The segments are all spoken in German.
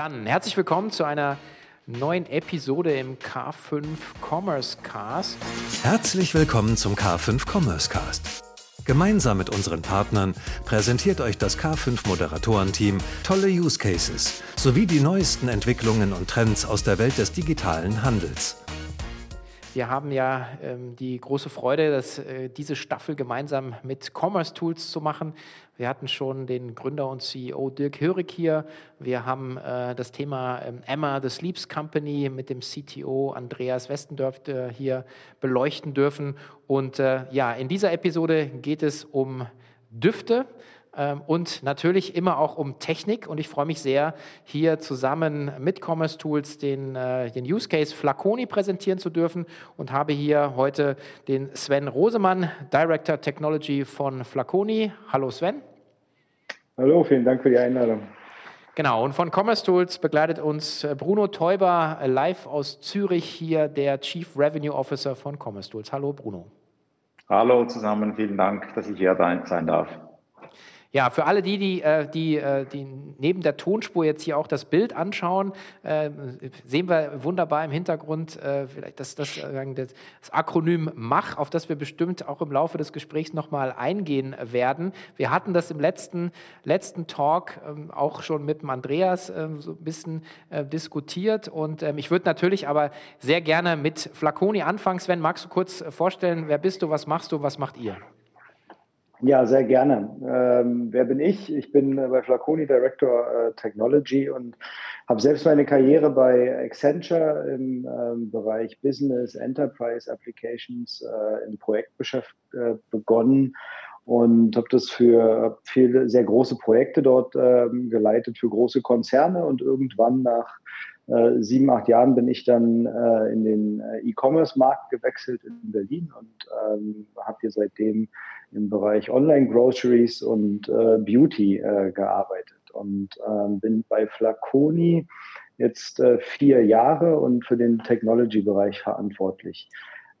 Dann herzlich willkommen zu einer neuen Episode im K5 Commerce Cast. Herzlich willkommen zum K5 Commerce Cast. Gemeinsam mit unseren Partnern präsentiert euch das K5 Moderatorenteam tolle Use Cases sowie die neuesten Entwicklungen und Trends aus der Welt des digitalen Handels. Wir haben ja ähm, die große Freude, dass, äh, diese Staffel gemeinsam mit Commerce Tools zu machen. Wir hatten schon den Gründer und CEO Dirk Hörig hier. Wir haben äh, das Thema ähm, Emma, The Sleeps Company, mit dem CTO Andreas Westendorf äh, hier beleuchten dürfen. Und äh, ja, in dieser Episode geht es um Düfte und natürlich immer auch um Technik. Und ich freue mich sehr, hier zusammen mit Commerce Tools den, äh, den Use Case Flaconi präsentieren zu dürfen und habe hier heute den Sven Rosemann, Director Technology von Flaconi. Hallo Sven. Hallo, vielen Dank für die Einladung. Genau, und von Commerce Tools begleitet uns äh, Bruno Teuber äh, live aus Zürich hier, der Chief Revenue Officer von Commerce Tools. Hallo Bruno. Hallo zusammen, vielen Dank, dass ich hier sein darf. Ja, für alle die, die, äh, die, äh, die neben der Tonspur jetzt hier auch das Bild anschauen, äh, sehen wir wunderbar im Hintergrund vielleicht das, das, das Akronym MACH, auf das wir bestimmt auch im Laufe des Gesprächs nochmal eingehen werden. Wir hatten das im letzten, letzten Talk ähm, auch schon mit dem Andreas so ein bisschen diskutiert und ähm, ich würde natürlich aber sehr gerne mit Flaconi anfangen. Sven, magst du kurz vorstellen, wer bist du, was machst du, was macht ihr? Ja, sehr gerne. Ähm, wer bin ich? Ich bin äh, bei Flaconi Director äh, Technology und habe selbst meine Karriere bei Accenture im ähm, Bereich Business, Enterprise Applications äh, im Projektgeschäft äh, begonnen und habe das für viele sehr große Projekte dort ähm, geleitet, für große Konzerne und irgendwann nach äh, sieben, acht Jahren bin ich dann äh, in den E-Commerce-Markt gewechselt in Berlin und ähm, habe hier seitdem im Bereich Online-Groceries und äh, Beauty äh, gearbeitet und ähm, bin bei Flaconi jetzt äh, vier Jahre und für den Technology-Bereich verantwortlich.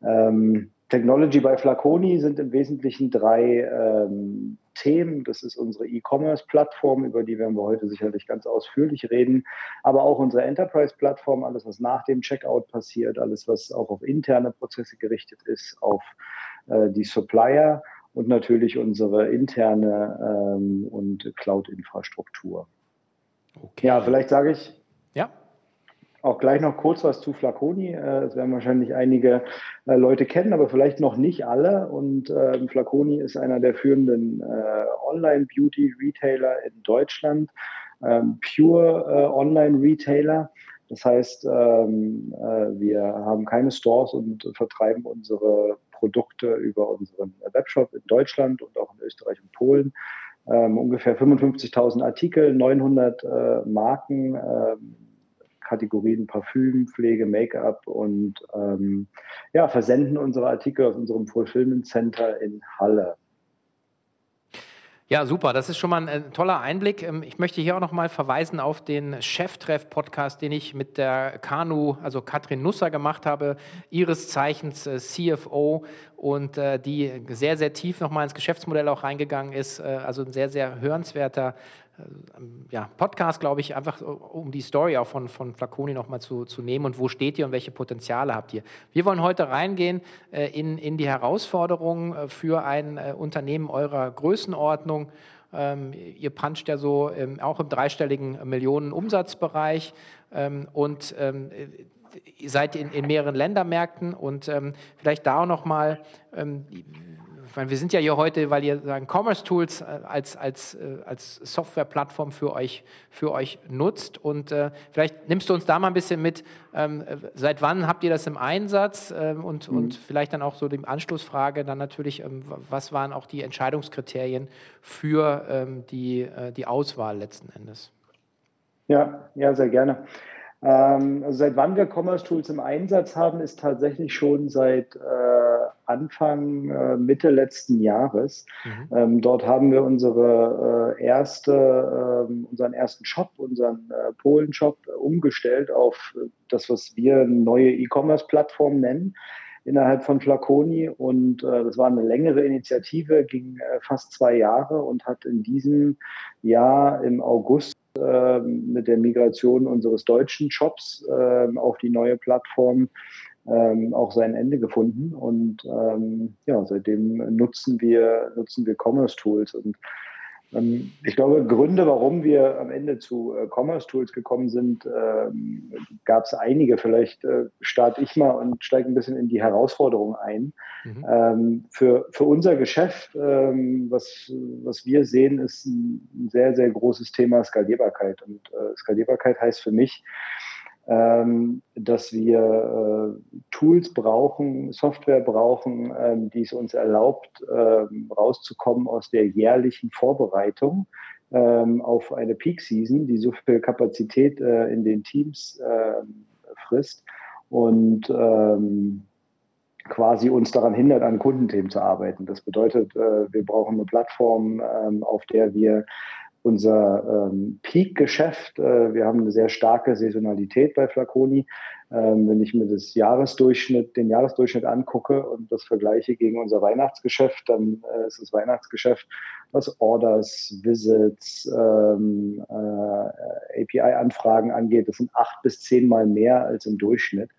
Ähm, Technology bei Flaconi sind im Wesentlichen drei ähm, Themen. Das ist unsere E-Commerce-Plattform, über die werden wir heute sicherlich ganz ausführlich reden, aber auch unsere Enterprise-Plattform, alles, was nach dem Checkout passiert, alles, was auch auf interne Prozesse gerichtet ist, auf äh, die Supplier und natürlich unsere interne ähm, und Cloud-Infrastruktur. Okay. Ja, vielleicht sage ich ja. auch gleich noch kurz was zu Flaconi. Äh, das werden wahrscheinlich einige äh, Leute kennen, aber vielleicht noch nicht alle. Und äh, Flaconi ist einer der führenden äh, Online-Beauty-Retailer in Deutschland, ähm, Pure äh, Online-Retailer. Das heißt, ähm, äh, wir haben keine Stores und vertreiben unsere Produkte über unseren Webshop in Deutschland und auch in Österreich und Polen. Ähm, ungefähr 55.000 Artikel, 900 äh, Marken, äh, Kategorien Parfüm, Pflege, Make-up und ähm, ja, versenden unsere Artikel aus unserem Fulfillment Center in Halle. Ja, super. Das ist schon mal ein, toller Einblick. Ähm, ich möchte hier auch noch mal verweisen auf den Cheftreff-Podcast, den ich mit der Kanu, also Katrin Nusser gemacht habe, ihres Zeichens äh, CFO und äh, die sehr, sehr tief noch mal ins Geschäftsmodell auch reingegangen ist. Äh, also ein sehr, sehr hörenswerter ja, Podcast, glaube ich, einfach um die Story auch von, von Flaconi nochmal zu, zu nehmen und wo steht ihr und welche Potenziale habt ihr. Wir wollen heute reingehen äh, in, in die Herausforderungen äh, für ein äh, Unternehmen eurer Größenordnung. Ähm, ihr puncht ja so ähm, auch im dreistelligen Millionen-Umsatzbereich ähm, und ähm, seid in, in mehreren Ländermärkten und ähm, vielleicht da auch nochmal, ähm, meine, wir sind ja hier heute, weil ihr sagen, Commerce Tools äh, als, als, äh, als Softwareplattform für euch, für euch nutzt. Und äh, vielleicht nimmst du uns da mal ein bisschen mit, ähm, seit wann habt ihr das im Einsatz? Ähm, und, mhm. und vielleicht dann auch so die Anschlussfrage, dann natürlich, ähm, was waren auch die Entscheidungskriterien für ähm, die, äh, die Auswahl letzten Endes? Ja, ja, sehr gerne. Ähm, also seit wann wir Commerce Tools im Einsatz haben, ist tatsächlich schon seit äh, Anfang, äh, Mitte letzten Jahres. Mhm. Ähm, dort haben wir unsere äh, erste, ähm, unseren ersten Shop, unseren äh, Polen-Shop umgestellt auf das, was wir neue E-Commerce-Plattform nennen innerhalb von Flaconi und äh, das war eine längere Initiative, ging äh, fast zwei Jahre und hat in diesem Jahr im August äh, mit der Migration unseres deutschen Shops auf die neue Plattform ähm, auch sein Ende gefunden. Und ähm, ja, seitdem nutzen wir, nutzen wir Commerce Tools. Und ähm, ich glaube, Gründe, warum wir am Ende zu äh, Commerce Tools gekommen sind, ähm, gab es einige. Vielleicht äh, starte ich mal und steige ein bisschen in die Herausforderungen ein. Mhm. Ähm, für, für unser Geschäft, ähm, was, was wir sehen, ist ein sehr, sehr großes Thema Skalierbarkeit. Und äh, Skalierbarkeit heißt für mich, dass wir äh, Tools brauchen, Software brauchen, ähm, die es uns erlaubt, ähm, rauszukommen aus der jährlichen Vorbereitung ähm, auf eine Peak Season, die so viel Kapazität äh, in den Teams frisst und ähm, quasi uns daran hindert, an Kundenthemen zu arbeiten. Das bedeutet, äh, wir brauchen eine Plattform, ähm, auf der wir unser ähm, Peak-Geschäft. Äh, wir haben eine sehr starke Saisonalität bei Flaconi. Ähm, wenn ich mir das Jahresdurchschnitt, den Jahresdurchschnitt angucke und das vergleiche gegen unser Weihnachtsgeschäft, dann äh, ist das Weihnachtsgeschäft, was Orders, Visits, ähm, äh, API-Anfragen angeht, das sind acht bis zehnmal mehr als im Durchschnitt.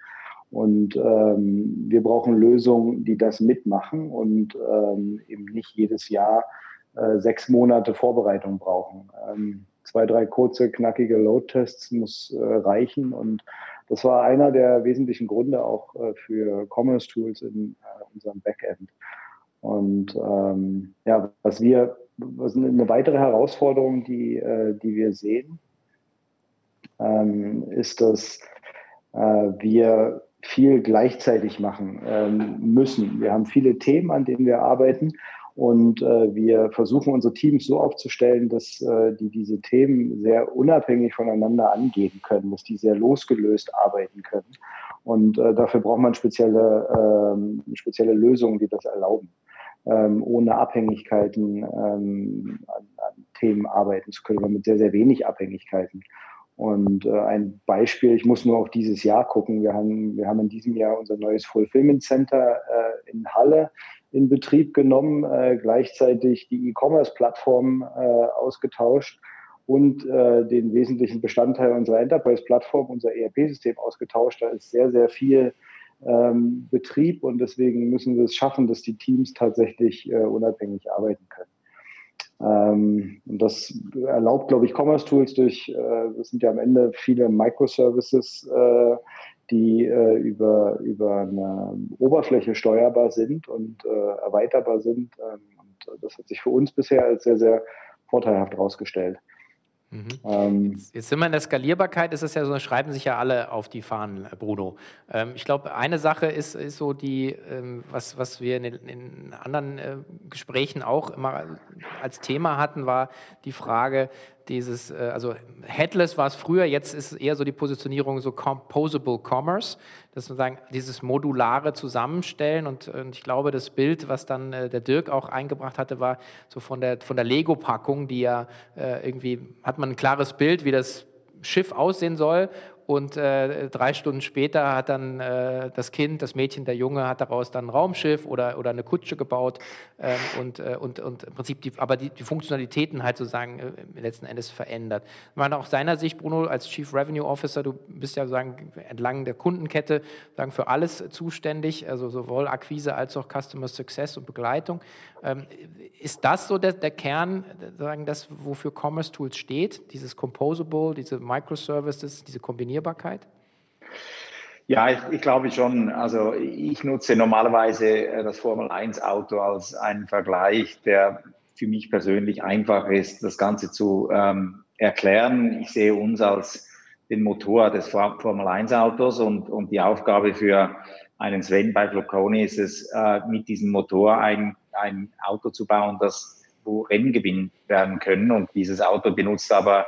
Und ähm, wir brauchen Lösungen, die das mitmachen und ähm, eben nicht jedes Jahr äh, sechs Monate Vorbereitung brauchen. Ähm, zwei, drei kurze, knackige Load-Tests muss äh, reichen. Und das war einer der wesentlichen Gründe auch äh, für Commerce Tools in äh, unserem Backend. Und ähm, ja, was wir, was eine weitere Herausforderung, die, äh, die wir sehen, ähm, ist, dass äh, wir viel gleichzeitig machen ähm, müssen. Wir haben viele Themen, an denen wir arbeiten und äh, wir versuchen unsere Teams so aufzustellen, dass äh, die diese Themen sehr unabhängig voneinander angehen können, dass die sehr losgelöst arbeiten können. Und äh, dafür braucht man spezielle, ähm, spezielle Lösungen, die das erlauben, ähm, ohne Abhängigkeiten ähm, an, an, Themen arbeiten zu können, aber mit sehr, sehr wenig Abhängigkeiten. Und äh, ein Beispiel, ich muss nur auf dieses Jahr gucken. Wir haben, wir haben in diesem Jahr unser neues Fulfillment Center äh, in Halle in Betrieb genommen, äh, gleichzeitig die E-Commerce-Plattform äh, ausgetauscht und äh, den wesentlichen Bestandteil unserer Enterprise-Plattform, unser ERP-System ausgetauscht. Da ist sehr, sehr viel ähm, Betrieb und deswegen müssen wir es schaffen, dass die Teams tatsächlich äh, unabhängig arbeiten können. Ähm, und das erlaubt, glaube ich, Commerce Tools durch, äh, das sind ja am Ende viele Microservices, äh, die äh, über, über eine Oberfläche steuerbar sind und äh, erweiterbar sind. Ähm, und das hat sich für uns bisher als sehr, sehr vorteilhaft herausgestellt. Mhm. Ähm, jetzt, sind wir in der Skalierbarkeit, ist es ja so, schreiben sich ja alle auf die Fahnen, Bruno. Ähm, ich glaube, eine Sache ist, ist so die, ähm, was, was wir in, in anderen äh, Gesprächen auch immer als Thema hatten, war die Frage, dieses, äh, also Headless war es früher, jetzt ist eher so die Positionierung so Composable Commerce, dass man sagen, dieses modulare Zusammenstellen und, und ich glaube, das Bild, was dann äh, der Dirk auch eingebracht hatte, war so von der, von der Lego-Packung, die ja äh, irgendwie, hat man ein klares Bild, wie das Schiff aussehen soll und äh, drei Stunden später hat dann äh, das Kind, das Mädchen, der Junge, hat daraus dann ein Raumschiff oder, oder eine Kutsche gebaut. Ähm, und, äh, und, und im Prinzip, die, aber die, die Funktionalitäten halt sozusagen äh, letzten Endes verändert. Man auch seiner Sicht, Bruno, als Chief Revenue Officer, du bist ja sozusagen entlang der Kundenkette sagen, für alles zuständig, also sowohl Akquise als auch Customer Success und Begleitung. Ähm, ist das so der, der Kern, sagen das, wofür Commerce Tools steht? Dieses Composable, diese Microservices, diese Kombinierbarkeit? Ja, ich, ich, glaube schon. Also ich nutze normalerweise äh, das Formel 1 Auto als einen Vergleich, der für mich persönlich einfach ist, das Ganze zu ähm, erklären. Ich sehe uns als den Motor des Formel 1 Autos und, und die Aufgabe für einen Sven bei Floconi ist es, äh, mit diesem Motor ein ein Auto zu bauen, das wo Rennen gewinnen werden können. Und dieses Auto benutzt aber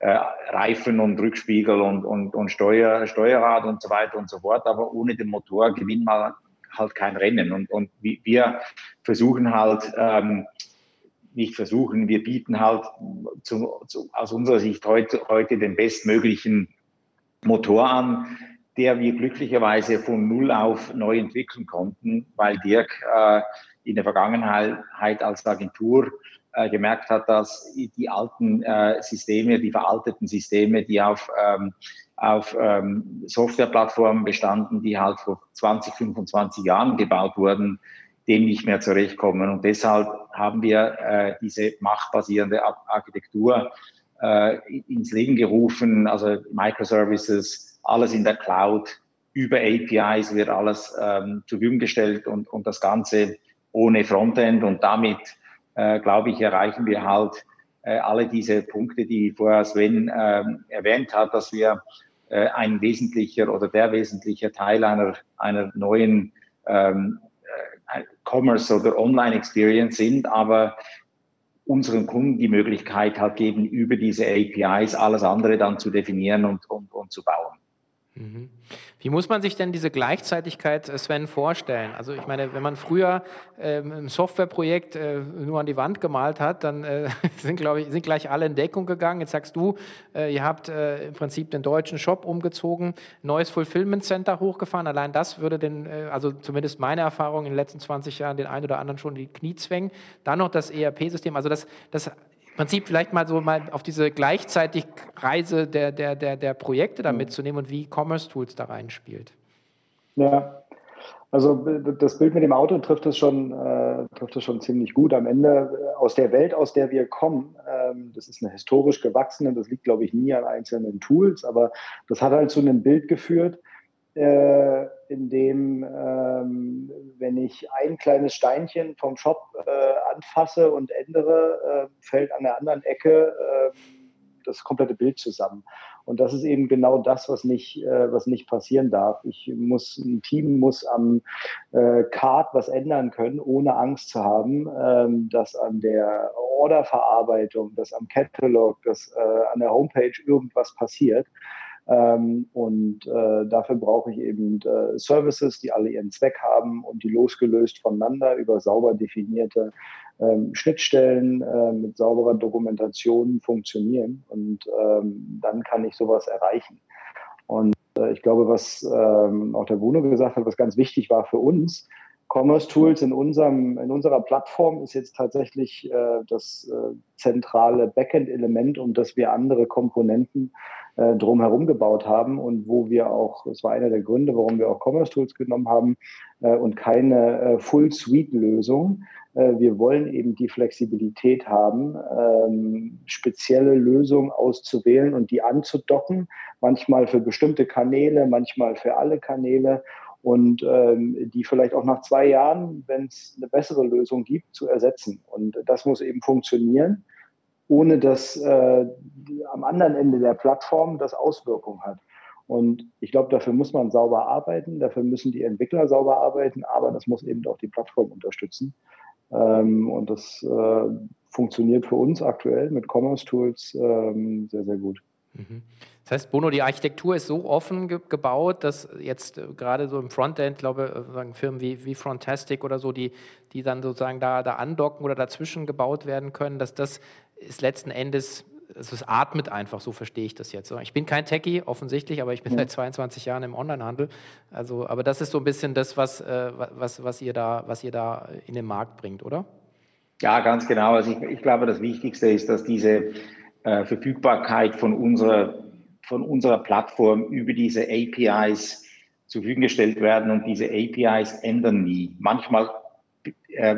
äh, Reifen und Rückspiegel und, und, und Steuer, Steuerrad und so weiter und so fort. Aber ohne den Motor gewinnt man halt kein Rennen. Und, und wir versuchen halt, ähm, nicht versuchen, wir bieten halt zu, zu, aus unserer Sicht heute, heute den bestmöglichen Motor an, der wir glücklicherweise von null auf neu entwickeln konnten, weil Dirk äh, in der Vergangenheit als Agentur äh, gemerkt hat, dass die alten äh, Systeme, die veralteten Systeme, die auf, ähm, auf ähm, Softwareplattformen bestanden, die halt vor 20, 25 Jahren gebaut wurden, dem nicht mehr zurechtkommen. Und deshalb haben wir äh, diese machtbasierende Architektur äh, ins Leben gerufen, also Microservices, alles in der Cloud, über APIs wird alles ähm, zur Verfügung gestellt und, und das Ganze ohne Frontend und damit, äh, glaube ich, erreichen wir halt äh, alle diese Punkte, die vorher Sven äh, erwähnt hat, dass wir äh, ein wesentlicher oder der wesentliche Teil einer, einer neuen ähm, äh, Commerce oder Online-Experience sind, aber unseren Kunden die Möglichkeit halt geben, über diese APIs alles andere dann zu definieren und, und, und zu bauen. Mhm. Wie muss man sich denn diese Gleichzeitigkeit, äh, Sven, vorstellen? Also ich meine, wenn man früher ähm, ein Softwareprojekt äh, nur an die Wand gemalt hat, dann äh, sind, glaube ich, sind gleich alle in Deckung gegangen. Jetzt sagst du, äh, ihr habt äh, im Prinzip den deutschen Shop umgezogen, neues Fulfillment Center hochgefahren. Allein das würde den, äh, also zumindest meine Erfahrung in den letzten 20 Jahren, den einen oder anderen schon die Knie zwängen. Dann noch das ERP-System. Also das, das Prinzip vielleicht mal so mal auf diese gleichzeitig Reise der, der, der, der Projekte da mhm. mitzunehmen und wie Commerce Tools da reinspielt. Ja, also das Bild mit dem Auto trifft es schon, äh, trifft es schon ziemlich gut. Am Ende äh, aus der Welt, aus der wir kommen, ähm, das ist eine historisch gewachsene, das liegt, glaube ich, nie an einzelnen Tools, aber das hat halt zu einem Bild geführt, äh, in dem, ähm, wenn ich ein kleines Steinchen vom Shop äh, anfasse und ändere, äh, fällt an der anderen Ecke äh, das komplette Bild zusammen. Und das ist eben genau das, was nicht, äh, was nicht passieren darf. Ich muss, ein Team muss am äh, Card was ändern können, ohne Angst zu haben, ähm, dass an der Orderverarbeitung, dass am Catalog, dass äh, an der Homepage irgendwas passiert. Ähm, und äh, dafür brauche ich eben äh, Services, die alle ihren Zweck haben und die losgelöst voneinander über sauber definierte ähm, Schnittstellen äh, mit sauberer Dokumentation funktionieren. Und ähm, dann kann ich sowas erreichen. Und äh, ich glaube, was ähm, auch der Bruno gesagt hat, was ganz wichtig war für uns, Commerce Tools in, unserem, in unserer Plattform ist jetzt tatsächlich äh, das äh, zentrale Backend-Element, um das wir andere Komponenten äh, drumherum gebaut haben und wo wir auch, das war einer der Gründe, warum wir auch Commerce Tools genommen haben äh, und keine äh, Full-Suite-Lösung. Äh, wir wollen eben die Flexibilität haben, ähm, spezielle Lösungen auszuwählen und die anzudocken, manchmal für bestimmte Kanäle, manchmal für alle Kanäle und ähm, die vielleicht auch nach zwei Jahren, wenn es eine bessere Lösung gibt, zu ersetzen. Und das muss eben funktionieren ohne dass äh, am anderen Ende der Plattform das Auswirkungen hat. Und ich glaube, dafür muss man sauber arbeiten, dafür müssen die Entwickler sauber arbeiten, aber das muss eben auch die Plattform unterstützen. Ähm, und das äh, funktioniert für uns aktuell mit Commerce Tools ähm, sehr, sehr gut. Mhm. Das heißt, Bono, die Architektur ist so offen ge gebaut, dass jetzt äh, gerade so im Frontend, glaube ich, äh, Firmen wie, wie Frontastic oder so, die, die dann sozusagen da, da andocken oder dazwischen gebaut werden können, dass das ist letzten Endes, also es atmet einfach, so verstehe ich das jetzt. Ich bin kein Techie, offensichtlich, aber ich bin ja. seit 22 Jahren im Onlinehandel. Also, aber das ist so ein bisschen das, was, äh, was, was, ihr da, was ihr da in den Markt bringt, oder? Ja, ganz genau. Also ich, ich glaube, das Wichtigste ist, dass diese äh, Verfügbarkeit von unserer, von unserer Plattform über diese APIs zur Verfügung gestellt werden und diese APIs ändern nie. Manchmal äh,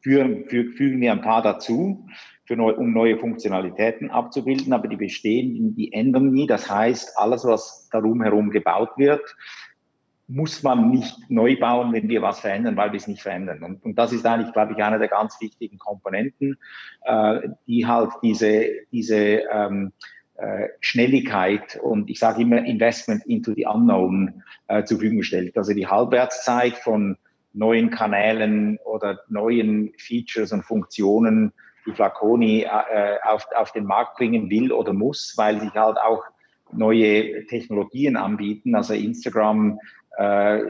führen, fügen wir ein paar dazu, für neu, um neue Funktionalitäten abzubilden, aber die bestehen, die ändern nie. Das heißt, alles, was darum herum gebaut wird, muss man nicht neu bauen, wenn wir was verändern, weil wir es nicht verändern. Und, und das ist eigentlich, glaube ich, eine der ganz wichtigen Komponenten, äh, die halt diese, diese ähm, äh, Schnelligkeit und ich sage immer Investment into the unknown äh, zur Verfügung stellt. Also die Halbwertszeit von neuen Kanälen oder neuen Features und Funktionen die Flaconi äh, auf, auf den Markt bringen will oder muss, weil sich halt auch neue Technologien anbieten. Also Instagram, äh,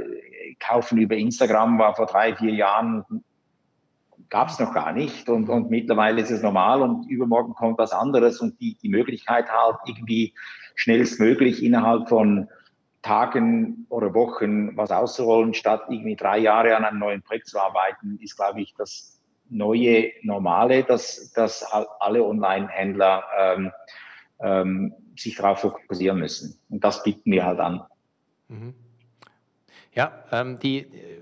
kaufen über Instagram war vor drei, vier Jahren gab es noch gar nicht und, und mittlerweile ist es normal und übermorgen kommt was anderes und die, die Möglichkeit halt irgendwie schnellstmöglich innerhalb von Tagen oder Wochen was auszurollen, statt irgendwie drei Jahre an einem neuen Projekt zu arbeiten, ist, glaube ich, das neue Normale, dass, dass alle Online-Händler ähm, ähm, sich darauf fokussieren müssen. Und das bieten wir halt an. Mhm. Ja, ähm, die äh,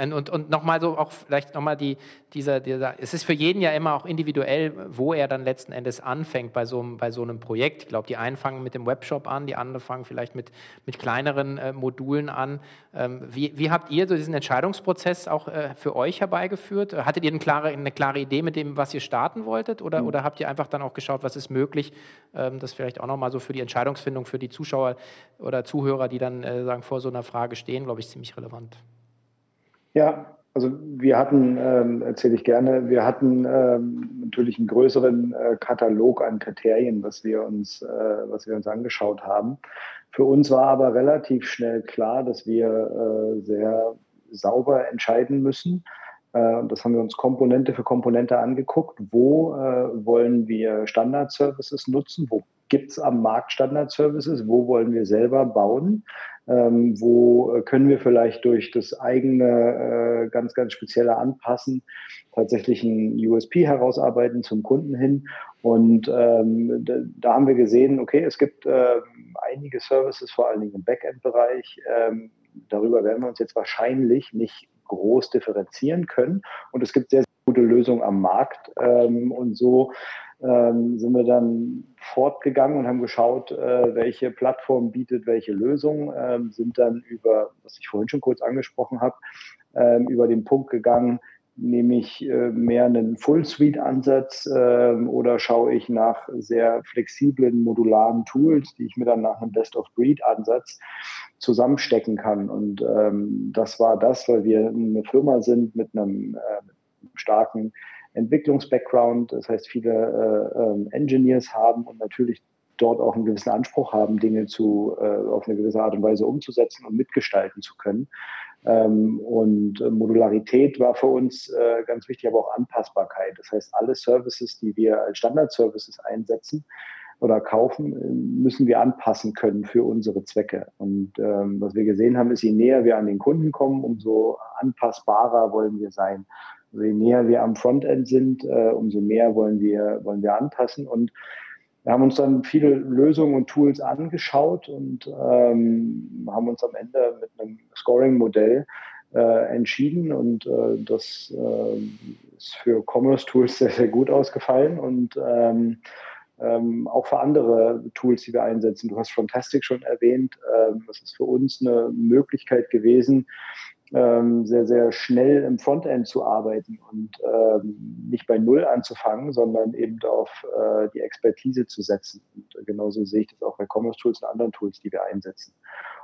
und, und nochmal so auch vielleicht nochmal die, dieser, dieser, es ist für jeden ja immer auch individuell, wo er dann letzten Endes anfängt bei so, einem, bei so einem Projekt. Ich glaube, die einen fangen mit dem Webshop an, die anderen fangen vielleicht mit, mit kleineren äh, Modulen an. Ähm, wie, wie habt ihr so diesen Entscheidungsprozess auch äh, für euch herbeigeführt? Hattet ihr eine klare, eine klare Idee mit dem, was ihr starten wolltet oder, mhm. oder habt ihr einfach dann auch geschaut, was ist möglich? Ähm, das vielleicht auch nochmal so für die Entscheidungsfindung für die Zuschauer oder Zuhörer, die dann äh, sagen, vor so einer Frage stehen, glaube ich, ziemlich relevant. Ja, also wir hatten, ähm, erzähle ich gerne, wir hatten ähm, natürlich einen größeren äh, Katalog an Kriterien, was wir uns, äh, was wir uns angeschaut haben. Für uns war aber relativ schnell klar, dass wir äh, sehr sauber entscheiden müssen. Äh, das haben wir uns Komponente für Komponente angeguckt. Wo äh, wollen wir Standard-Services nutzen? Wo gibt es am Markt Standard-Services? Wo wollen wir selber bauen? Ähm, wo äh, können wir vielleicht durch das eigene äh, ganz, ganz spezielle Anpassen tatsächlich ein USP herausarbeiten zum Kunden hin. Und ähm, da, da, haben wir gesehen, okay, es gibt äh, einige Services, vor allen Dingen im Backend-Bereich. Ähm, darüber werden wir uns jetzt wahrscheinlich nicht groß differenzieren können. Und es gibt sehr, sehr gute Lösungen am Markt. Ähm, und so ähm, sind wir dann fortgegangen und haben geschaut, äh, welche Plattform bietet welche Lösung, ähm, sind dann über, was ich vorhin schon kurz angesprochen habe, ähm, über den Punkt gegangen, nehme ich äh, mehr einen Full-Suite-Ansatz äh, oder schaue ich nach sehr flexiblen, modularen Tools, die ich mir dann nach einem Best-of-Breed-Ansatz zusammenstecken kann. Und ähm, das war das, weil wir eine Firma sind mit einem, äh, mit einem starken Entwicklungs-Background, das heißt viele äh, ähm, Engineers haben und natürlich dort auch einen gewissen Anspruch haben, Dinge zu, äh, auf eine gewisse Art und Weise umzusetzen und mitgestalten zu können. Ähm, und äh, Modularität war für uns äh, ganz wichtig, aber auch Anpassbarkeit. Das heißt, alle Services, die wir als Standard-Services einsetzen oder kaufen, müssen wir anpassen können für unsere Zwecke. Und ähm, was wir gesehen haben, ist, je näher wir an den Kunden kommen, umso anpassbarer wollen wir sein. Je näher wir am Frontend sind, äh, umso mehr wollen wir, wollen wir anpassen. Und wir haben uns dann viele Lösungen und Tools angeschaut und ähm, haben uns am Ende mit einem Scoring-Modell äh, entschieden. Und äh, das äh, ist für Commerce-Tools sehr, sehr gut ausgefallen. Und ähm, ähm, auch für andere Tools, die wir einsetzen. Du hast Fantastic schon erwähnt. Ähm, das ist für uns eine Möglichkeit gewesen, ähm, sehr, sehr schnell im Frontend zu arbeiten und ähm, nicht bei Null anzufangen, sondern eben auf äh, die Expertise zu setzen. Und genauso sehe ich das auch bei Commerce Tools und anderen Tools, die wir einsetzen.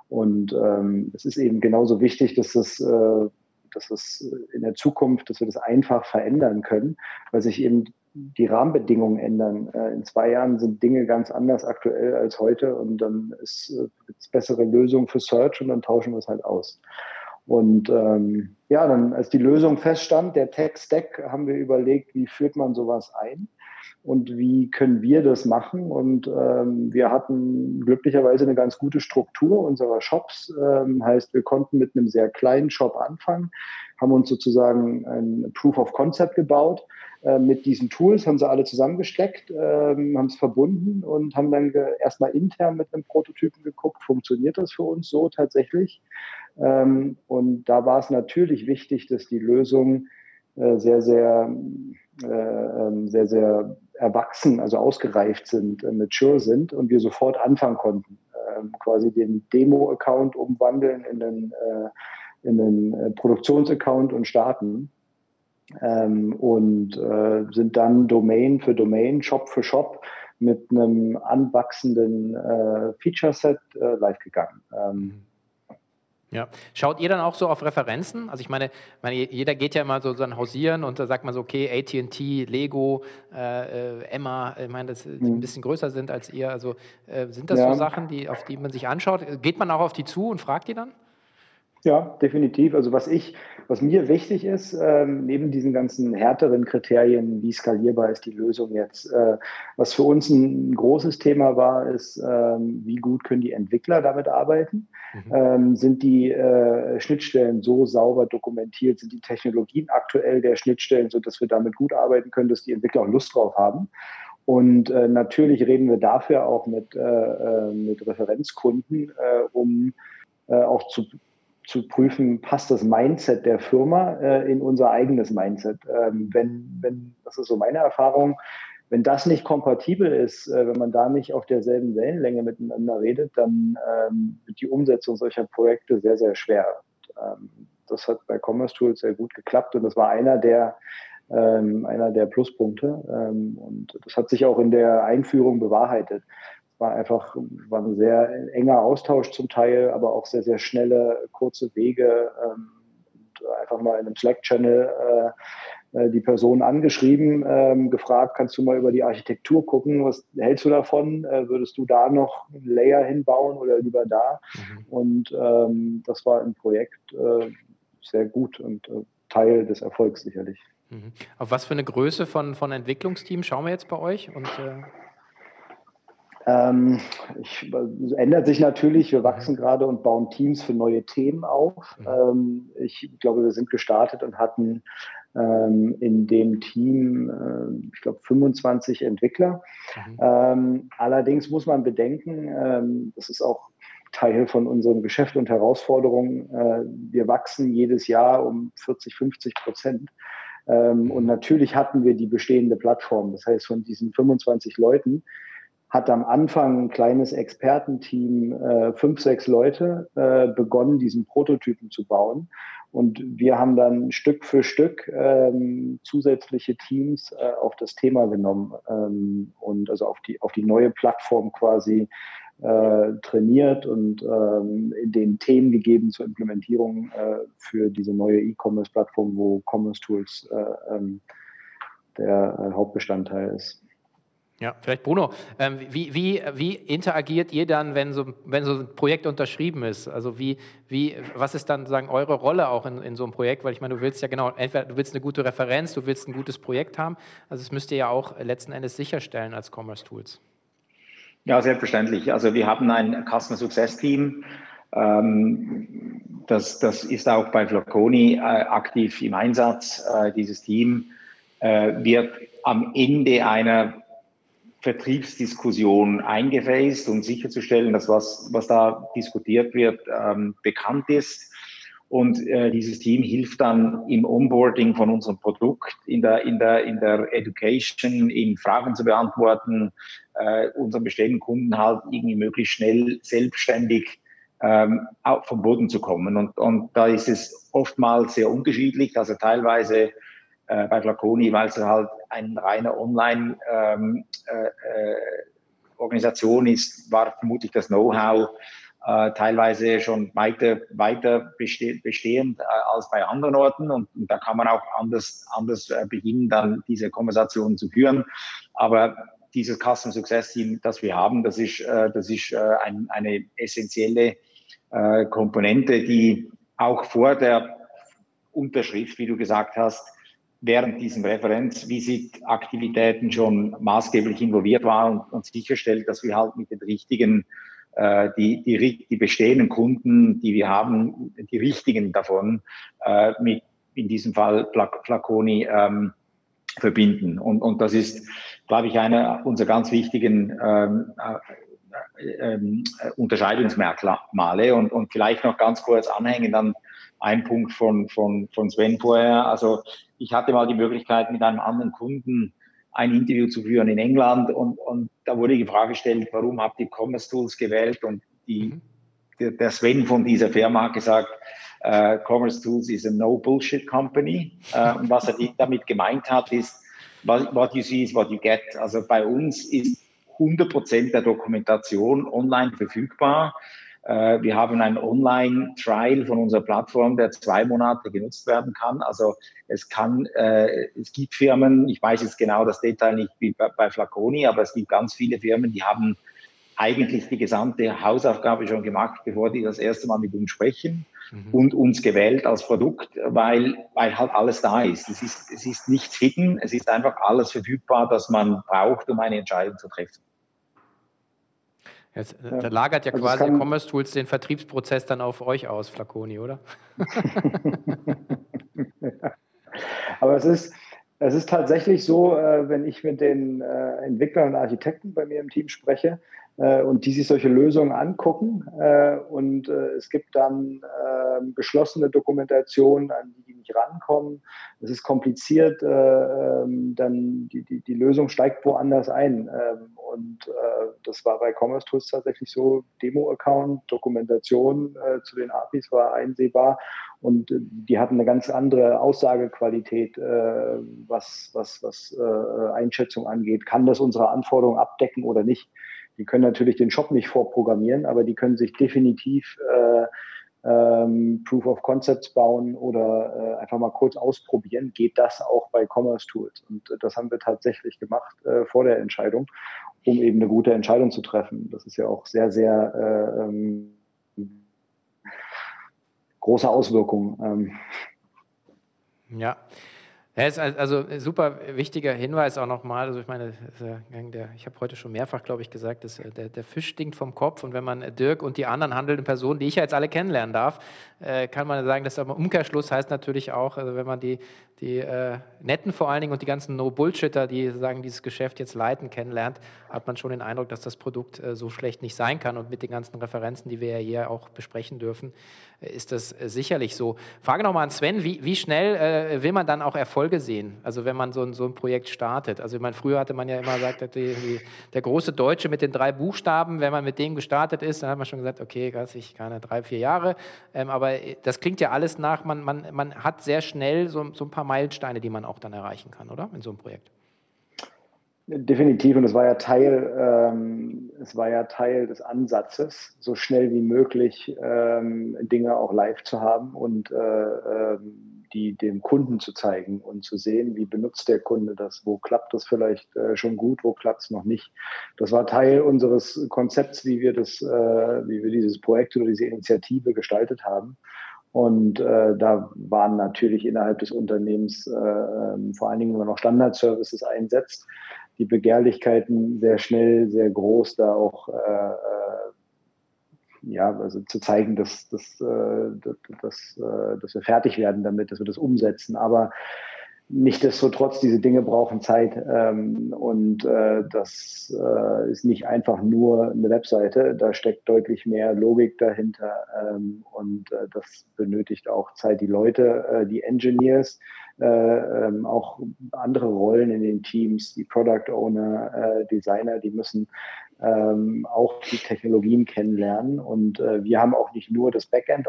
Und ähm, es ist eben genauso wichtig, dass das äh, dass es in der Zukunft, dass wir das einfach verändern können, weil sich eben die Rahmenbedingungen ändern. Äh, in zwei Jahren sind Dinge ganz anders aktuell als heute und dann ist es äh, bessere Lösung für Search und dann tauschen wir es halt aus. Und ähm, ja, dann als die Lösung feststand, der Tech-Stack, haben wir überlegt, wie führt man sowas ein und wie können wir das machen. Und ähm, wir hatten glücklicherweise eine ganz gute Struktur unserer Shops. Ähm, heißt, wir konnten mit einem sehr kleinen Shop anfangen, haben uns sozusagen ein Proof of Concept gebaut. Äh, mit diesen Tools haben sie alle zusammengesteckt, ähm, haben es verbunden und haben dann erstmal intern mit einem Prototypen geguckt, funktioniert das für uns so tatsächlich? Ähm, und da war es natürlich wichtig, dass die Lösungen äh, sehr, sehr, äh, ähm, sehr, sehr erwachsen, also ausgereift sind, äh, mature sind und wir sofort anfangen konnten. Ähm, quasi den Demo-Account umwandeln in den, in den Produktionsaccount und starten. und sind dann Domain für Domain, Shop für Shop mit einem anwachsenden Feature-Set live gegangen. Ja. Schaut ihr dann auch so auf Referenzen? Also ich meine, meine jeder geht ja immer so, ein Hausieren und da sagt man so, okay, AT&T, Lego, äh, äh, Emma, ich meine, das, die mhm. ein bisschen größer sind als ihr. Also äh, sind das ja. so Sachen, die, auf die man sich anschaut? Geht man auch auf die zu und fragt die dann? Ja, definitiv. Also was ich, was mir wichtig ist, ähm, neben diesen ganzen härteren Kriterien, wie skalierbar ist die Lösung jetzt, äh, was für uns ein großes Thema war, ist, ähm, wie gut können die Entwickler damit arbeiten? Mhm. Ähm, sind die äh, Schnittstellen so sauber dokumentiert? Sind die Technologien aktuell der Schnittstellen, so dass wir damit gut arbeiten können, dass die Entwickler auch Lust drauf haben? Und äh, natürlich reden wir dafür auch mit, äh, äh mit Referenzkunden, äh, um auch zu, zu prüfen, passt das Mindset der Firma äh, in unser eigenes Mindset. Ähm, wenn, wenn, das ist so meine Erfahrung, wenn das nicht kompatibel ist, äh, wenn man da nicht auf derselben Wellenlänge miteinander redet, dann ähm, wird die Umsetzung solcher Projekte sehr, sehr schwer. Und, ähm, das hat bei Commerce Tools sehr gut geklappt und das war einer der, ähm, einer der Pluspunkte. Ähm, und das hat sich auch in der Einführung bewahrheitet war einfach war ein sehr enger Austausch zum Teil, aber auch sehr, sehr schnelle, kurze Wege. Ähm, einfach mal in einem Slack-Channel äh, äh, die Person angeschrieben, ähm, gefragt, kannst du mal über die Architektur gucken, was hältst du davon? Äh, würdest du da noch ein Layer hinbauen oder lieber da? Mhm. Und ähm, das war im Projekt äh, sehr gut und äh, Teil des Erfolgs sicherlich. Mhm. Auf was für eine Größe von, von Entwicklungsteam schauen wir jetzt bei euch? Und äh, ähm, ich, es ändert sich natürlich. Wir wachsen mhm. gerade und bauen Teams für neue Themen auf. Mhm. Ähm, ich glaube, wir sind gestartet und hatten ähm, in dem Team, äh, ich glaube, 25 Entwickler. Mhm. Ähm, allerdings muss man bedenken, ähm, das ist auch Teil von unserem Geschäft und Herausforderungen. Äh, wir wachsen jedes Jahr um 40, 50 Prozent. Ähm, und natürlich hatten wir die bestehende Plattform. Das heißt, von diesen 25 Leuten hat am Anfang ein kleines Expertenteam, äh, fünf, sechs Leute, äh, begonnen, diesen Prototypen zu bauen. Und wir haben dann Stück für Stück ähm, zusätzliche Teams äh, auf das Thema genommen ähm, und also auf die, auf die neue Plattform quasi äh, trainiert und ähm, den Themen gegeben zur Implementierung äh, für diese neue E-Commerce-Plattform, wo Commerce Tools äh, ähm, der äh, Hauptbestandteil ist. Ja, vielleicht Bruno, ähm, wie, wie, wie interagiert ihr dann, wenn so, wenn so ein Projekt unterschrieben ist? Also wie, wie, was ist dann sagen, eure Rolle auch in, in so einem Projekt? Weil ich meine, du willst ja genau, entweder du willst eine gute Referenz, du willst ein gutes Projekt haben. Also das müsst ihr ja auch letzten Endes sicherstellen als Commerce Tools. Ja, selbstverständlich. Also wir haben ein Customer Success Team. Ähm, das, das ist auch bei Flaconi äh, aktiv im Einsatz. Äh, dieses Team äh, wird am Ende einer Vertriebsdiskussion eingefasst und sicherzustellen, dass was, was da diskutiert wird, ähm, bekannt ist. Und äh, dieses Team hilft dann im Onboarding von unserem Produkt, in der, in der, in der Education, in Fragen zu beantworten, äh, unseren bestehenden Kunden halt irgendwie möglichst schnell selbstständig ähm, vom Boden zu kommen. Und, und da ist es oftmals sehr unterschiedlich. Also teilweise äh, bei Flaconi, weil es halt ein reiner Online-Organisation äh, äh, ist, war vermutlich das Know-how äh, teilweise schon weiter, weiter beste bestehend äh, als bei anderen Orten und, und, da kann man auch anders, anders äh, beginnen, dann diese Konversation zu führen. Aber dieses Custom Success Team, das wir haben, das ist, das ist ein, eine essentielle Komponente, die auch vor der Unterschrift, wie du gesagt hast, während diesen Referenzvisit-Aktivitäten schon maßgeblich involviert war und, und sicherstellt, dass wir halt mit den richtigen, äh, die, die, die bestehenden Kunden, die wir haben, die richtigen davon, äh, mit in diesem Fall Flaconi ähm, verbinden. Und, und das ist, glaube ich, einer unserer ganz wichtigen ähm, äh, äh, Unterscheidungsmerkmale. Und, und vielleicht noch ganz kurz anhängen dann ein Punkt von, von, von Sven vorher. Also ich hatte mal die Möglichkeit, mit einem anderen Kunden ein Interview zu führen in England und, und da wurde die Frage gestellt, warum habt ihr Commerce Tools gewählt? Und die, mhm. der, Sven von dieser Firma hat gesagt, uh, Commerce Tools is a no bullshit company. Uh, und was er damit gemeint hat, ist, what, what you see is what you get. Also bei uns ist 100 Prozent der Dokumentation online verfügbar. Äh, wir haben einen Online-Trial von unserer Plattform, der zwei Monate genutzt werden kann. Also es kann, äh, es gibt Firmen, ich weiß jetzt genau das Detail nicht wie bei, bei Flaconi, aber es gibt ganz viele Firmen, die haben eigentlich die gesamte Hausaufgabe schon gemacht, bevor die das erste Mal mit uns sprechen mhm. und uns gewählt als Produkt, weil, weil halt alles da ist. Es, ist. es ist nichts hidden, es ist einfach alles verfügbar, das man braucht, um eine Entscheidung zu treffen. Jetzt, äh, da lagert ja also quasi Commerce Tools den Vertriebsprozess dann auf euch aus, Flaconi, oder? Aber es ist, es ist tatsächlich so, äh, wenn ich mit den äh, Entwicklern und Architekten bei mir im Team spreche und die sich solche Lösungen angucken und es gibt dann ähm, geschlossene Dokumentationen, an die die nicht rankommen. Es ist kompliziert, ähm, dann die, die, die Lösung steigt woanders ein. Ähm, und das war bei Commerce Tools tatsächlich so, Demo-Account, Dokumentation zu den APIs war einsehbar und äh, die hatten eine ganz andere Aussagequalität, äh, was, was, was äh, Einschätzung angeht. Kann das unsere Anforderungen abdecken oder nicht? Die können natürlich den Shop nicht vorprogrammieren, aber die können sich definitiv äh, ähm, Proof of Concepts bauen oder äh, einfach mal kurz ausprobieren. Geht das auch bei Commerce Tools? Und äh, das haben wir tatsächlich gemacht äh, vor der Entscheidung, um eben eine gute Entscheidung zu treffen. Das ist ja auch sehr, sehr äh, ähm, große Auswirkungen. Ähm. Ja. Ja, ist also ein super wichtiger Hinweis auch nochmal. Also ich meine, ich habe heute schon mehrfach, glaube ich, gesagt, dass äh, der, der, Fisch stinkt vom Kopf. Und wenn man Dirk und die anderen handelnden Personen, die ich ja jetzt alle kennenlernen darf, äh, kann man sagen, dass aber Umkehrschluss heißt natürlich auch, also wenn man die, die äh, Netten vor allen Dingen und die ganzen No-Bullshitter, die sagen, dieses Geschäft jetzt leiten, kennenlernt, hat man schon den Eindruck, dass das Produkt äh, so schlecht nicht sein kann. Und mit den ganzen Referenzen, die wir ja hier auch besprechen dürfen, äh, ist das äh, sicherlich so. Frage nochmal an Sven, wie, wie schnell äh, will man dann auch Erfolge sehen? Also wenn man so ein, so ein Projekt startet. Also meine, früher hatte man ja immer gesagt, die, die, der große Deutsche mit den drei Buchstaben, wenn man mit dem gestartet ist, dann hat man schon gesagt, okay, ich keine drei, vier Jahre. Ähm, aber das klingt ja alles nach, man, man, man hat sehr schnell so, so ein paar Meilensteine, die man auch dann erreichen kann, oder? In so einem Projekt. Definitiv, und es war ja Teil, ähm, es war ja Teil des Ansatzes, so schnell wie möglich ähm, Dinge auch live zu haben und äh, ähm, die dem Kunden zu zeigen und zu sehen, wie benutzt der Kunde das, wo klappt das vielleicht äh, schon gut, wo klappt es noch nicht. Das war Teil unseres Konzepts, wie wir das, äh, wie wir dieses Projekt oder diese Initiative gestaltet haben. Und äh, da waren natürlich innerhalb des Unternehmens, äh, ähm, vor allen Dingen, wenn man noch Standardservices einsetzt, die Begehrlichkeiten sehr schnell, sehr groß, da auch äh, äh ja, also zu zeigen, dass, dass, äh, dass, äh, dass wir fertig werden damit, dass wir das umsetzen. Aber Nichtsdestotrotz, diese Dinge brauchen Zeit ähm, und äh, das äh, ist nicht einfach nur eine Webseite, da steckt deutlich mehr Logik dahinter ähm, und äh, das benötigt auch Zeit. Die Leute, äh, die Engineers, äh, ähm, auch andere Rollen in den Teams, die Product Owner, äh, Designer, die müssen ähm, auch die Technologien kennenlernen und wir haben auch nicht nur das Backend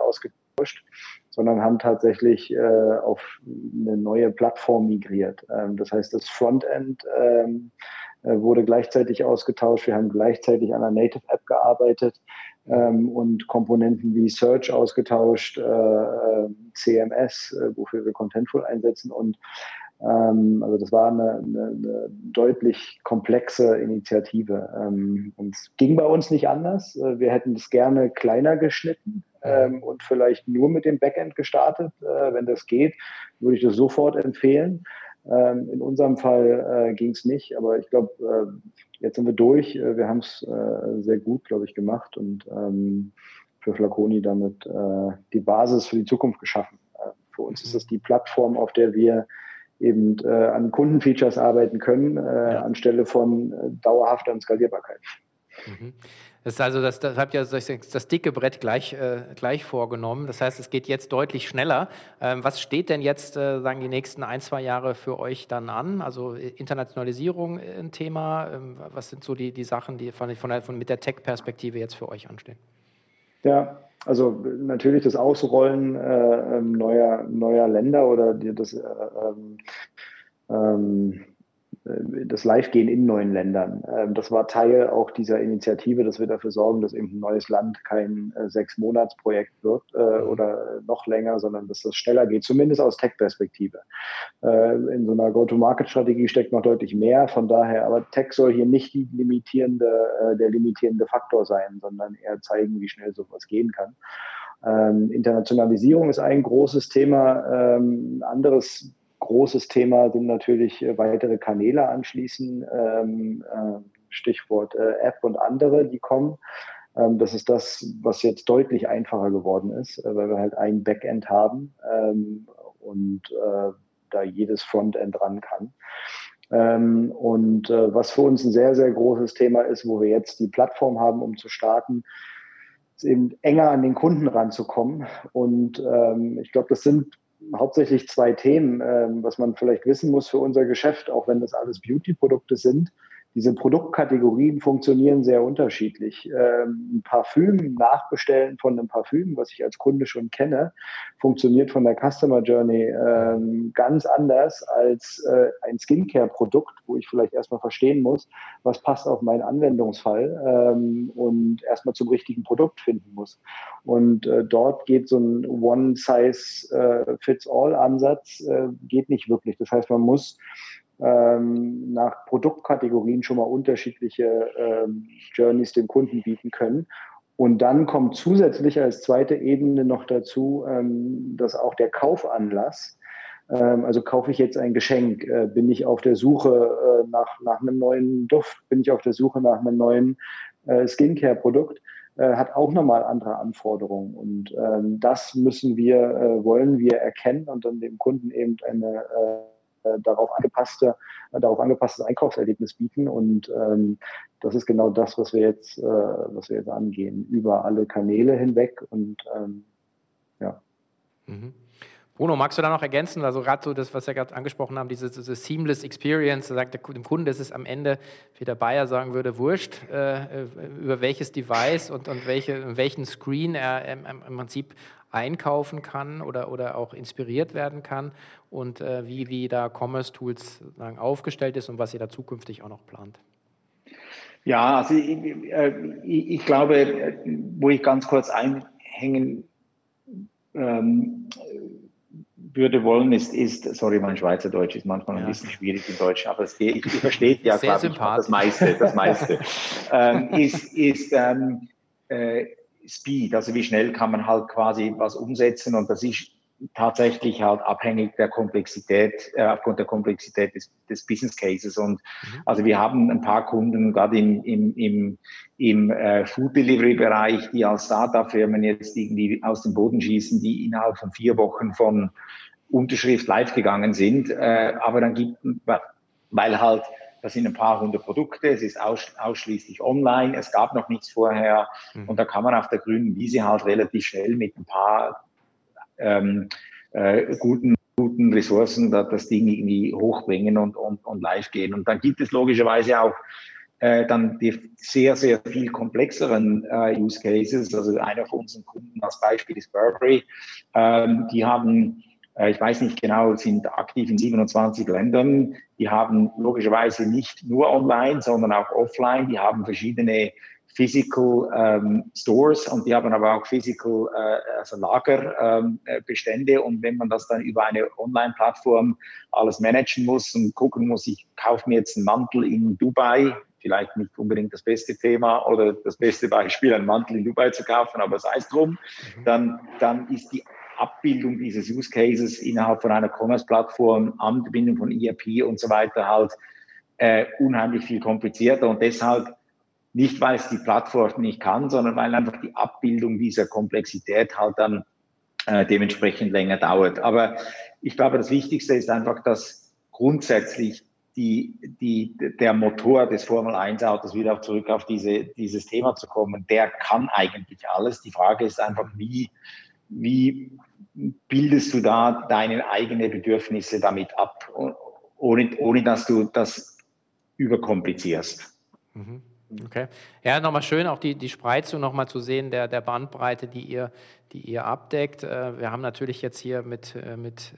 ausgetauscht, sondern haben tatsächlich äh, auf eine neue Plattform migriert. Ähm, das heißt, das Frontend ähm, äh, wurde gleichzeitig ausgetauscht. Wir haben gleichzeitig an einer Native App gearbeitet ähm, und Komponenten wie Search ausgetauscht, äh, äh CMS, äh, wofür wir Contentful einsetzen und ähm, also das war eine, eine, eine deutlich komplexe Initiative. Ähm, und es ging bei uns nicht anders. Äh, wir hätten es gerne kleiner geschnitten ähm, und vielleicht nur mit dem Backend gestartet. Äh, wenn das geht, würde ich das sofort empfehlen. Ähm, in unserem Fall äh, ging es nicht, aber ich glaube, äh, jetzt sind wir durch. Äh, wir haben es äh, sehr gut, glaube ich, gemacht und ähm, für Flaconi damit die Basis für die Zukunft geschaffen. für uns ist das die Plattform, auf der wir eben äh, an Kundenfeatures arbeiten können, äh, ja. anstelle von äh, dauerhafter Skalierbarkeit. Mhm. Das ist also, das, das habt ihr das, das dicke Brett gleich, äh, gleich vorgenommen. Das heißt, es geht jetzt deutlich schneller. Ähm, was steht denn jetzt, äh, sagen die nächsten ein, zwei Jahre für euch dann an? Also Internationalisierung äh, ein Thema. Ähm, was sind so die, die Sachen, die von, von, der, von mit der Tech-Perspektive jetzt für euch anstehen? Ja, also natürlich das Ausrollen äh, ähm, neuer, neuer Länder oder das äh, ähm, ähm, das Live-Gehen in neuen Ländern. Ähm, das war Teil auch dieser Initiative, dass wir dafür sorgen, dass eben ein neues Land kein äh, Sechs-Monats-Projekt wird äh, mhm. oder noch länger, sondern dass das schneller geht, zumindest aus Tech-Perspektive. Äh, in so einer Go-to-Market-Strategie steckt noch deutlich mehr. Von daher, aber Tech soll hier nicht limitierende, der limitierende Faktor sein, sondern eher zeigen, wie schnell sowas gehen kann. Ähm, Internationalisierung ist ein großes Thema. Ähm, anderes großes Thema sind natürlich äh, weitere Kanäle anschließen, ähm, äh, Stichwort äh, App und andere, die kommen. Ähm, das ist das, was jetzt deutlich einfacher geworden ist, äh, weil wir halt ein Backend haben ähm, und äh, da jedes Frontend ran kann. Ähm, und äh, was für uns ein sehr, sehr großes Thema ist, wo wir jetzt die Plattform haben, um zu starten, ist eben enger an den Kunden ranzukommen. Und ähm, ich glaube, das sind hauptsächlich zwei Themen, ähm, was man vielleicht wissen muss für unser Geschäft, auch wenn das alles Beauty-Produkte sind diese Produktkategorien funktionieren sehr unterschiedlich. Ähm, ein Parfüm nachbestellen von einem Parfüm, was ich als Kunde schon kenne, funktioniert von der Customer Journey ähm, ganz anders als äh, ein Skincare-Produkt, wo ich vielleicht erstmal verstehen muss, was passt auf meinen Anwendungsfall ähm, und erstmal zum richtigen Produkt finden muss. Und äh, dort geht so ein One-Size-Fits-All-Ansatz, äh, geht nicht wirklich. Das heißt, man muss ähm, nach Produktkategorien schon mal unterschiedliche ähm, Journeys dem Kunden bieten können. Und dann kommt zusätzlich als zweite Ebene noch dazu, ähm, dass auch der Kaufanlass, ähm, also kaufe ich jetzt ein Geschenk, äh, bin ich auf der Suche äh, nach, nach einem neuen Duft, bin ich auf der Suche nach einem neuen äh, Skincare-Produkt, äh, hat auch nochmal andere Anforderungen. Und ähm, das müssen wir, äh, wollen wir erkennen und dann dem Kunden eben eine äh, darauf angepasste, äh, darauf angepasstes Einkaufserlebnis bieten. Und ähm, das ist genau das, was wir jetzt, äh, was wir jetzt angehen, über alle Kanäle hinweg und ähm, ja. Mhm. Bruno, magst du da noch ergänzen? Also gerade so das, was wir gerade angesprochen haben, diese, diese Seamless Experience, da sagt der, dem Kunden, dass es am Ende, wie der Bayer sagen würde, wurscht, äh, über welches Device und, und welche, welchen Screen er im, im Prinzip einkaufen kann oder, oder auch inspiriert werden kann und äh, wie, wie da Commerce Tools aufgestellt ist und was ihr da zukünftig auch noch plant. Ja, also ich, äh, ich, ich glaube, wo ich ganz kurz einhängen ähm, würde wollen, ist, ist, sorry, mein Schweizerdeutsch ist manchmal ja. ein bisschen schwierig in Deutsch, aber es, ich, ich verstehe ja, glaube ich, das meiste, das meiste, ähm, ist, ist ähm, äh, Speed, also wie schnell kann man halt quasi was umsetzen und das ist tatsächlich halt abhängig der Komplexität, äh, aufgrund der Komplexität des, des Business Cases. Und mhm. also wir haben ein paar Kunden, gerade im, im, im, im äh, Food Delivery Bereich, die als Startup-Firmen jetzt irgendwie aus dem Boden schießen, die innerhalb von vier Wochen von Unterschrift live gegangen sind. Äh, aber dann gibt, weil halt das sind ein paar hundert Produkte, es ist ausschließlich online, es gab noch nichts vorher mhm. und da kann man auf der grünen Wiese halt relativ schnell mit ein paar ähm, äh, guten, guten Ressourcen da, das Ding irgendwie hochbringen und, und, und live gehen. Und dann gibt es logischerweise auch äh, dann die sehr, sehr viel komplexeren äh, Use Cases. Also einer von unseren Kunden als Beispiel ist Burberry. Ähm, die haben ich weiß nicht genau, sind aktiv in 27 Ländern. Die haben logischerweise nicht nur online, sondern auch offline. Die haben verschiedene Physical ähm, Stores und die haben aber auch Physical äh, also Lagerbestände. Ähm, und wenn man das dann über eine Online-Plattform alles managen muss und gucken muss, ich kaufe mir jetzt einen Mantel in Dubai, vielleicht nicht unbedingt das beste Thema oder das beste Beispiel, einen Mantel in Dubai zu kaufen, aber sei es drum, mhm. dann, dann ist die Abbildung dieses Use Cases innerhalb von einer Commerce-Plattform, Anbindung von ERP und so weiter halt äh, unheimlich viel komplizierter und deshalb nicht, weil es die Plattform nicht kann, sondern weil einfach die Abbildung dieser Komplexität halt dann äh, dementsprechend länger dauert. Aber ich glaube, das Wichtigste ist einfach, dass grundsätzlich die, die, der Motor des Formel 1 Autos wieder auch zurück auf diese, dieses Thema zu kommen, der kann eigentlich alles. Die Frage ist einfach, wie, wie bildest du da deine eigenen Bedürfnisse damit ab, ohne, ohne dass du das überkomplizierst. Mhm. Okay. Ja, nochmal schön, auch die, die Spreizung nochmal zu sehen, der, der Bandbreite, die ihr, die ihr abdeckt. Äh, wir haben natürlich jetzt hier mit, äh, mit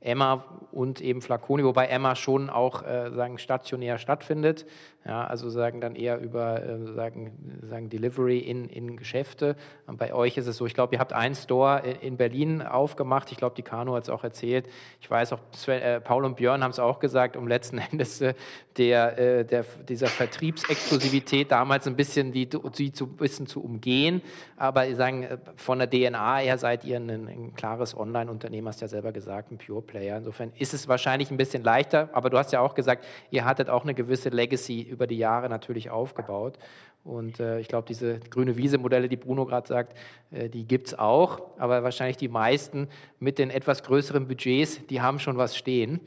Emma und eben Flaconi, wobei Emma schon auch äh, sagen, stationär stattfindet. Ja, also sagen dann eher über äh, sagen, sagen Delivery in, in Geschäfte. Und bei euch ist es so, ich glaube, ihr habt einen Store in Berlin aufgemacht. Ich glaube, die Kano hat es auch erzählt. Ich weiß auch, äh, Paul und Björn haben es auch gesagt, um letzten Endes äh, der, äh, der, dieser Vertriebsexklusivität damals ein bisschen die, die zu, bisschen zu umgehen. Aber sagen, äh, von der DNA her seid ihr ein, ein klares Online-Unternehmen, hast ja selber gesagt, ein Pure Player. Insofern ist es wahrscheinlich ein bisschen leichter. Aber du hast ja auch gesagt, ihr hattet auch eine gewisse Legacy über die Jahre natürlich aufgebaut. Und äh, ich glaube, diese grüne Wiese-Modelle, die Bruno gerade sagt, äh, die gibt es auch. Aber wahrscheinlich die meisten mit den etwas größeren Budgets, die haben schon was stehen.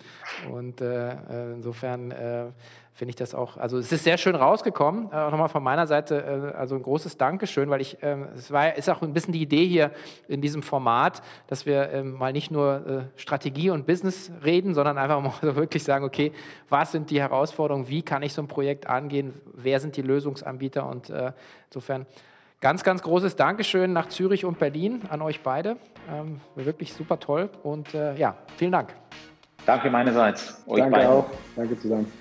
Und äh, äh insofern äh, finde ich das auch, also es ist sehr schön rausgekommen, äh, auch nochmal von meiner Seite, äh, also ein großes Dankeschön, weil ich, äh, es war, ist auch ein bisschen die Idee hier in diesem Format, dass wir ähm, mal nicht nur äh, Strategie und Business reden, sondern einfach mal so wirklich sagen, okay, was sind die Herausforderungen, wie kann ich so ein Projekt angehen, wer sind die Lösungsanbieter und insofern ganz, ganz großes Dankeschön nach Zürich und Berlin an euch beide, ähm, wirklich super toll und ja, vielen Dank. Danke meinerseits. Euch Danke beiden. auch. Danke zusammen.